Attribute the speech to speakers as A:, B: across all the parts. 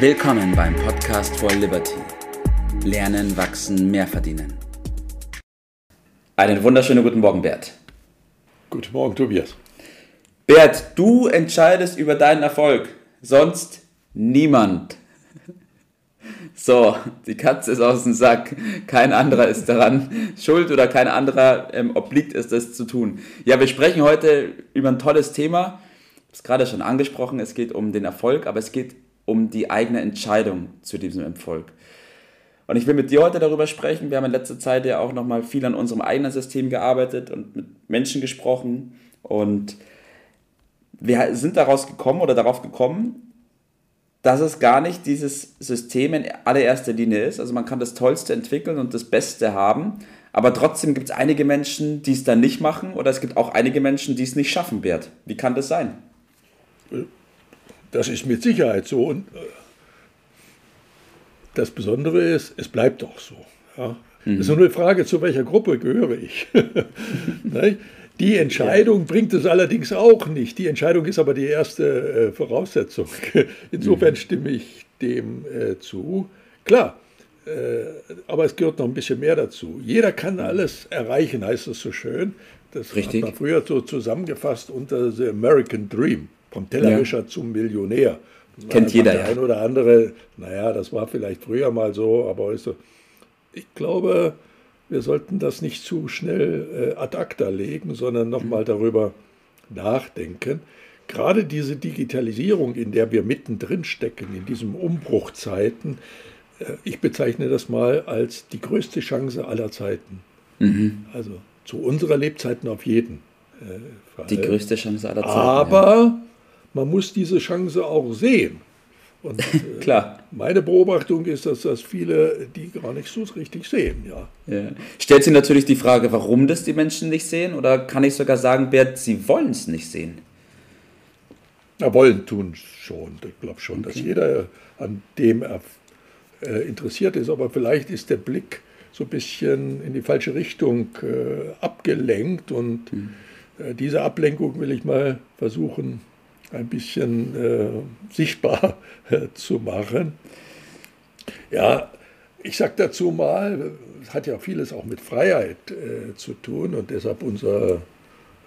A: Willkommen beim Podcast for Liberty. Lernen, wachsen, mehr verdienen. Einen wunderschönen guten Morgen, Bert.
B: Guten Morgen, Tobias.
A: Bert, du entscheidest über deinen Erfolg, sonst niemand. So, die Katze ist aus dem Sack. Kein anderer ist daran schuld oder kein anderer ähm, obliegt es, das zu tun. Ja, wir sprechen heute über ein tolles Thema. Ich habe es gerade schon angesprochen. Es geht um den Erfolg, aber es geht um die eigene Entscheidung zu diesem Erfolg. Und ich will mit dir heute darüber sprechen. Wir haben in letzter Zeit ja auch nochmal viel an unserem eigenen System gearbeitet und mit Menschen gesprochen. Und wir sind daraus gekommen oder darauf gekommen, dass es gar nicht dieses System in allererster Linie ist. Also man kann das Tollste entwickeln und das Beste haben, aber trotzdem gibt es einige Menschen, die es dann nicht machen oder es gibt auch einige Menschen, die es nicht schaffen, Bert. Wie kann das sein?
B: Das ist mit Sicherheit so. Und äh, das Besondere ist, es bleibt doch so. Ja? Mhm. Das ist nur eine Frage, zu welcher Gruppe gehöre ich. die Entscheidung ja. bringt es allerdings auch nicht. Die Entscheidung ist aber die erste äh, Voraussetzung. Insofern mhm. stimme ich dem äh, zu. Klar, aber es gehört noch ein bisschen mehr dazu. Jeder kann mhm. alles erreichen, heißt es so schön. Das Richtig. hat man früher so zusammengefasst unter The American Dream. Vom Tellerwischer ja. zum Millionär.
A: Kennt jeder,
B: der ja. ein oder andere, naja, das war vielleicht früher mal so, aber heute, ich glaube, wir sollten das nicht zu schnell äh, ad acta legen, sondern nochmal mhm. darüber nachdenken. Gerade diese Digitalisierung, in der wir mittendrin stecken, in diesen Umbruchzeiten, äh, ich bezeichne das mal als die größte Chance aller Zeiten. Mhm. Also zu unserer Lebzeiten auf jeden
A: äh, Fall. Die größte Chance aller Zeiten.
B: Aber ja man muss diese Chance auch sehen. Und äh,
A: Klar.
B: meine Beobachtung ist, dass das viele, die gar nicht so richtig sehen. Ja.
A: ja. Stellt sich natürlich die Frage, warum das die Menschen nicht sehen? Oder kann ich sogar sagen, Bert, sie wollen es nicht sehen?
B: Na, wollen tun schon. Ich glaube schon, okay. dass jeder an dem äh, interessiert ist. Aber vielleicht ist der Blick so ein bisschen in die falsche Richtung äh, abgelenkt. Und mhm. äh, diese Ablenkung will ich mal versuchen ein bisschen äh, sichtbar äh, zu machen. Ja, ich sage dazu mal, es hat ja vieles auch mit Freiheit äh, zu tun und deshalb unser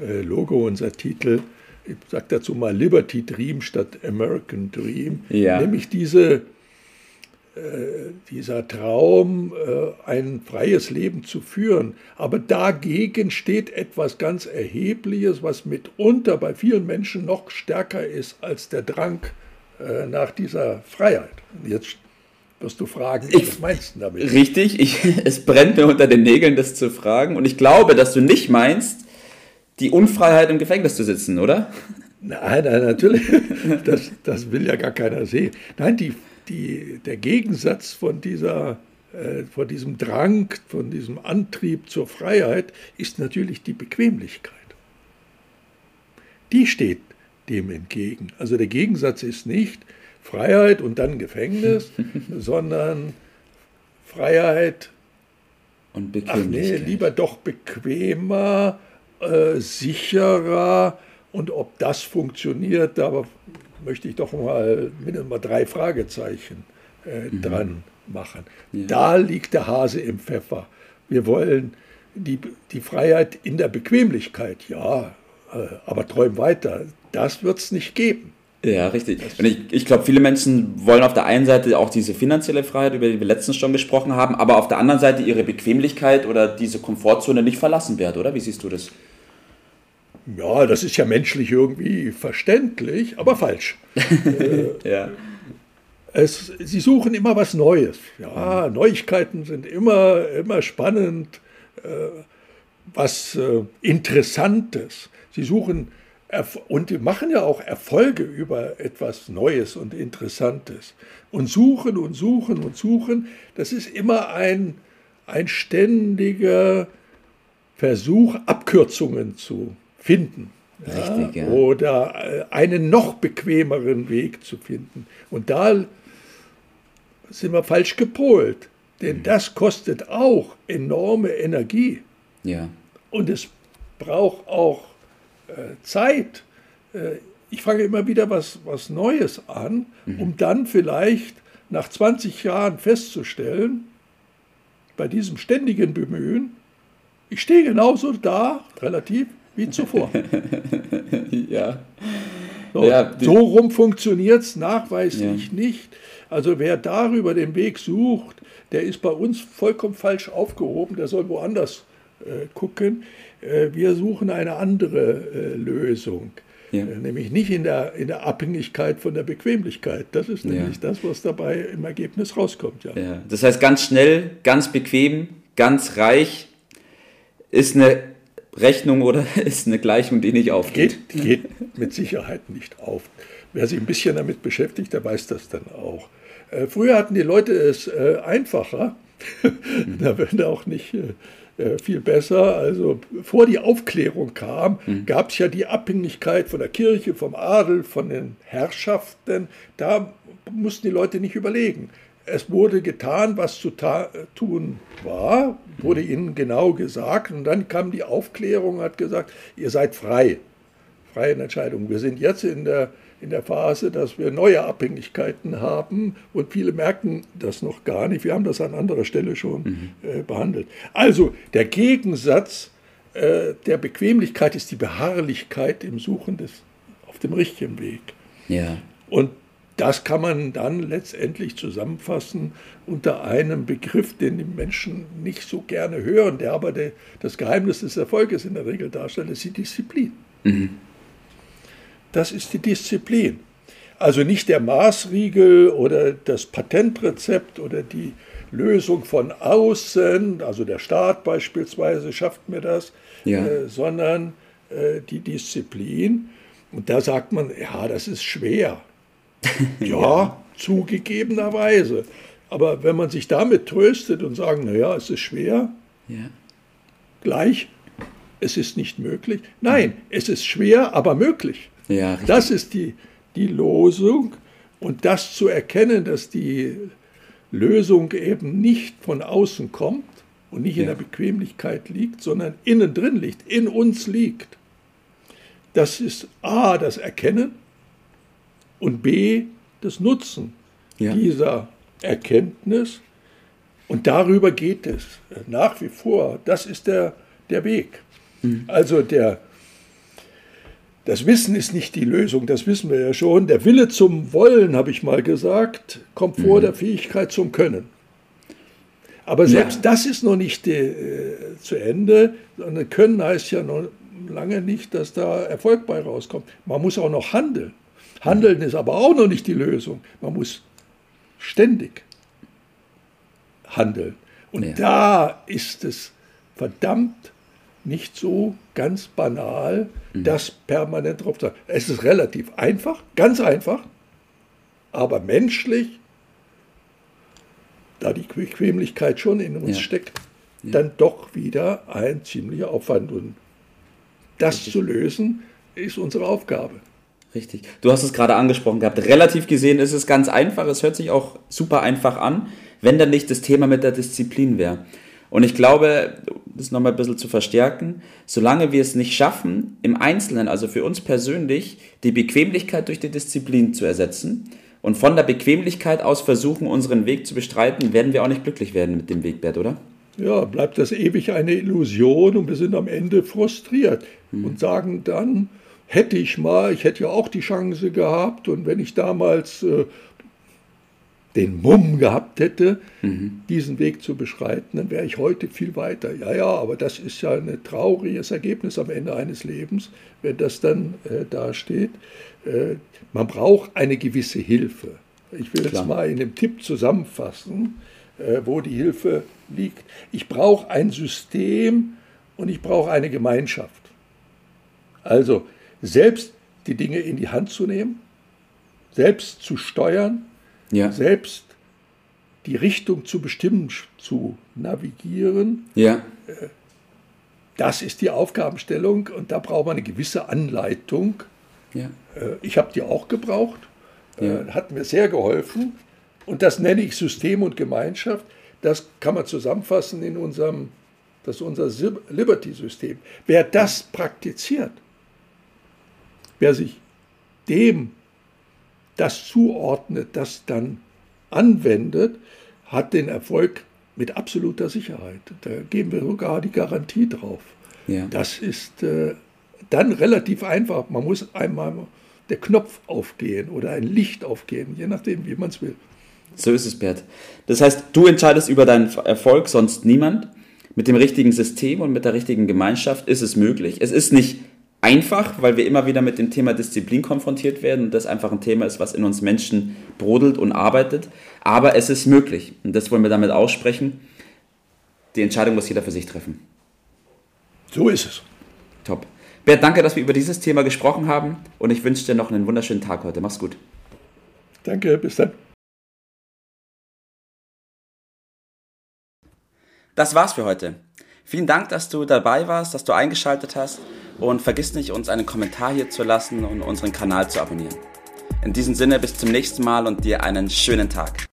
B: äh, Logo, unser Titel. Ich sage dazu mal Liberty Dream statt American Dream. Ja. Nämlich diese dieser Traum, äh, ein freies Leben zu führen. Aber dagegen steht etwas ganz Erhebliches, was mitunter bei vielen Menschen noch stärker ist als der Drang äh, nach dieser Freiheit. Jetzt wirst du fragen,
A: ich, was meinst du damit? Richtig, ich, es brennt mir unter den Nägeln, das zu fragen. Und ich glaube, dass du nicht meinst, die Unfreiheit im Gefängnis zu sitzen, oder?
B: Nein, nein, natürlich. Das, das will ja gar keiner sehen. Nein, die, die, der Gegensatz von, dieser, äh, von diesem Drang, von diesem Antrieb zur Freiheit ist natürlich die Bequemlichkeit. Die steht dem entgegen. Also der Gegensatz ist nicht Freiheit und dann Gefängnis, sondern Freiheit
A: und Bequemlichkeit.
B: Ach nee, lieber doch bequemer, äh, sicherer und ob das funktioniert, da möchte ich doch mal mindestens drei Fragezeichen äh, mhm. dran machen. Ja. Da liegt der Hase im Pfeffer. Wir wollen die, die Freiheit in der Bequemlichkeit, ja, äh, aber träumen weiter. Das wird es nicht geben.
A: Ja, richtig. Und ich, ich glaube, viele Menschen wollen auf der einen Seite auch diese finanzielle Freiheit, über die wir letztens schon gesprochen haben, aber auf der anderen Seite ihre Bequemlichkeit oder diese Komfortzone nicht verlassen werden, oder? Wie siehst du das?
B: Ja, das ist ja menschlich irgendwie verständlich, aber falsch.
A: äh, ja.
B: es, sie suchen immer was Neues. Ja, Neuigkeiten sind immer, immer spannend, äh, was äh, Interessantes. Sie suchen und machen ja auch Erfolge über etwas Neues und Interessantes. Und suchen und suchen und suchen. Das ist immer ein, ein ständiger Versuch, Abkürzungen zu finden.
A: Richtig, ja.
B: Oder äh, einen noch bequemeren Weg zu finden. Und da sind wir falsch gepolt. Denn mhm. das kostet auch enorme Energie.
A: Ja.
B: Und es braucht auch äh, Zeit, äh, ich fange immer wieder was, was Neues an, mhm. um dann vielleicht nach 20 Jahren festzustellen, bei diesem ständigen Bemühen, ich stehe genauso da, relativ, wie zuvor.
A: ja.
B: So, ja, so rum funktioniert es nachweislich ja. nicht. Also wer darüber den Weg sucht, der ist bei uns vollkommen falsch aufgehoben, der soll woanders äh, gucken. Äh, wir suchen eine andere äh, Lösung. Ja. Äh, nämlich nicht in der, in der Abhängigkeit von der Bequemlichkeit. Das ist nämlich das, was dabei im Ergebnis rauskommt. Ja.
A: Das heißt, ganz schnell, ganz bequem, ganz reich ist eine Rechnung oder ist eine Gleichung, die nicht aufgeht.
B: Geht, die geht mit Sicherheit nicht auf. Wer sich ein bisschen damit beschäftigt, der weiß das dann auch. Äh, früher hatten die Leute es äh, einfacher. da werden auch nicht äh, viel besser. Also vor die Aufklärung kam, mhm. gab es ja die Abhängigkeit von der Kirche, vom Adel, von den Herrschaften. Da mussten die Leute nicht überlegen. Es wurde getan, was zu tun war, wurde mhm. ihnen genau gesagt. Und dann kam die Aufklärung, hat gesagt, ihr seid frei. Freie Entscheidung. Wir sind jetzt in der in der Phase, dass wir neue Abhängigkeiten haben und viele merken das noch gar nicht. Wir haben das an anderer Stelle schon mhm. äh, behandelt. Also der Gegensatz äh, der Bequemlichkeit ist die Beharrlichkeit im Suchen des, auf dem richtigen Weg.
A: Ja.
B: Und das kann man dann letztendlich zusammenfassen unter einem Begriff, den die Menschen nicht so gerne hören, der aber der, das Geheimnis des Erfolges in der Regel darstellt, ist die Disziplin. Mhm das ist die Disziplin. Also nicht der Maßriegel oder das Patentrezept oder die Lösung von außen, also der Staat beispielsweise schafft mir das, ja. äh, sondern äh, die Disziplin. Und da sagt man, ja, das ist schwer. ja, ja, zugegebenerweise. Aber wenn man sich damit tröstet und sagt, naja, es ist schwer, ja. gleich, es ist nicht möglich. Nein, es ist schwer, aber möglich. Ja, das ist die, die Losung. Und das zu erkennen, dass die Lösung eben nicht von außen kommt und nicht ja. in der Bequemlichkeit liegt, sondern innen drin liegt, in uns liegt. Das ist A, das Erkennen und B, das Nutzen ja. dieser Erkenntnis. Und darüber geht es nach wie vor. Das ist der, der Weg. Mhm. Also der das Wissen ist nicht die Lösung, das wissen wir ja schon. Der Wille zum Wollen, habe ich mal gesagt, kommt vor mhm. der Fähigkeit zum Können. Aber selbst ja. das ist noch nicht äh, zu Ende. Sondern Können heißt ja noch lange nicht, dass da Erfolg bei rauskommt. Man muss auch noch handeln. Handeln ist aber auch noch nicht die Lösung. Man muss ständig handeln. Und ja. da ist es verdammt nicht so ganz banal, mhm. das permanent drauf zu sagen. Es ist relativ einfach, ganz einfach, aber menschlich, da die Bequemlichkeit schon in uns ja. steckt, ja. dann doch wieder ein ziemlicher Aufwand. Und das zu lösen, ist unsere Aufgabe.
A: Richtig. Du hast es gerade angesprochen gehabt. Relativ gesehen ist es ganz einfach. Es hört sich auch super einfach an, wenn dann nicht das Thema mit der Disziplin wäre. Und ich glaube, das nochmal ein bisschen zu verstärken, solange wir es nicht schaffen, im Einzelnen, also für uns persönlich, die Bequemlichkeit durch die Disziplin zu ersetzen und von der Bequemlichkeit aus versuchen, unseren Weg zu bestreiten, werden wir auch nicht glücklich werden mit dem Wegbert, oder?
B: Ja, bleibt das ewig eine Illusion und wir sind am Ende frustriert hm. und sagen dann, hätte ich mal, ich hätte ja auch die Chance gehabt und wenn ich damals äh, den Mumm gehabt hätte, mhm. diesen Weg zu beschreiten, dann wäre ich heute viel weiter. Ja, ja, aber das ist ja ein trauriges Ergebnis am Ende eines Lebens, wenn das dann äh, dasteht. Äh, man braucht eine gewisse Hilfe. Ich will Klar. jetzt mal in dem Tipp zusammenfassen, äh, wo die Hilfe liegt. Ich brauche ein System und ich brauche eine Gemeinschaft. Also selbst die Dinge in die Hand zu nehmen, selbst zu steuern, ja. selbst die Richtung zu bestimmen, zu navigieren.
A: Ja.
B: Äh, das ist die Aufgabenstellung und da braucht man eine gewisse Anleitung. Ja. Äh, ich habe die auch gebraucht, äh, hat mir sehr geholfen und das nenne ich System und Gemeinschaft. Das kann man zusammenfassen in unserem, das unser Liberty-System. Wer das praktiziert, wer sich dem das zuordnet, das dann anwendet, hat den Erfolg mit absoluter Sicherheit. Da geben wir sogar die Garantie drauf. Ja. Das ist äh, dann relativ einfach. Man muss einmal der Knopf aufgehen oder ein Licht aufgehen, je nachdem, wie man es will.
A: So ist es, Bert. Das heißt, du entscheidest über deinen Erfolg, sonst niemand. Mit dem richtigen System und mit der richtigen Gemeinschaft ist es möglich. Es ist nicht einfach, weil wir immer wieder mit dem Thema Disziplin konfrontiert werden und das einfach ein Thema ist, was in uns Menschen brodelt und arbeitet. Aber es ist möglich und das wollen wir damit aussprechen. Die Entscheidung muss jeder für sich treffen.
B: So ist es.
A: Top. Bert, danke, dass wir über dieses Thema gesprochen haben und ich wünsche dir noch einen wunderschönen Tag heute. Mach's gut.
B: Danke, bis dann.
A: Das war's für heute. Vielen Dank, dass du dabei warst, dass du eingeschaltet hast und vergiss nicht, uns einen Kommentar hier zu lassen und unseren Kanal zu abonnieren. In diesem Sinne, bis zum nächsten Mal und dir einen schönen Tag.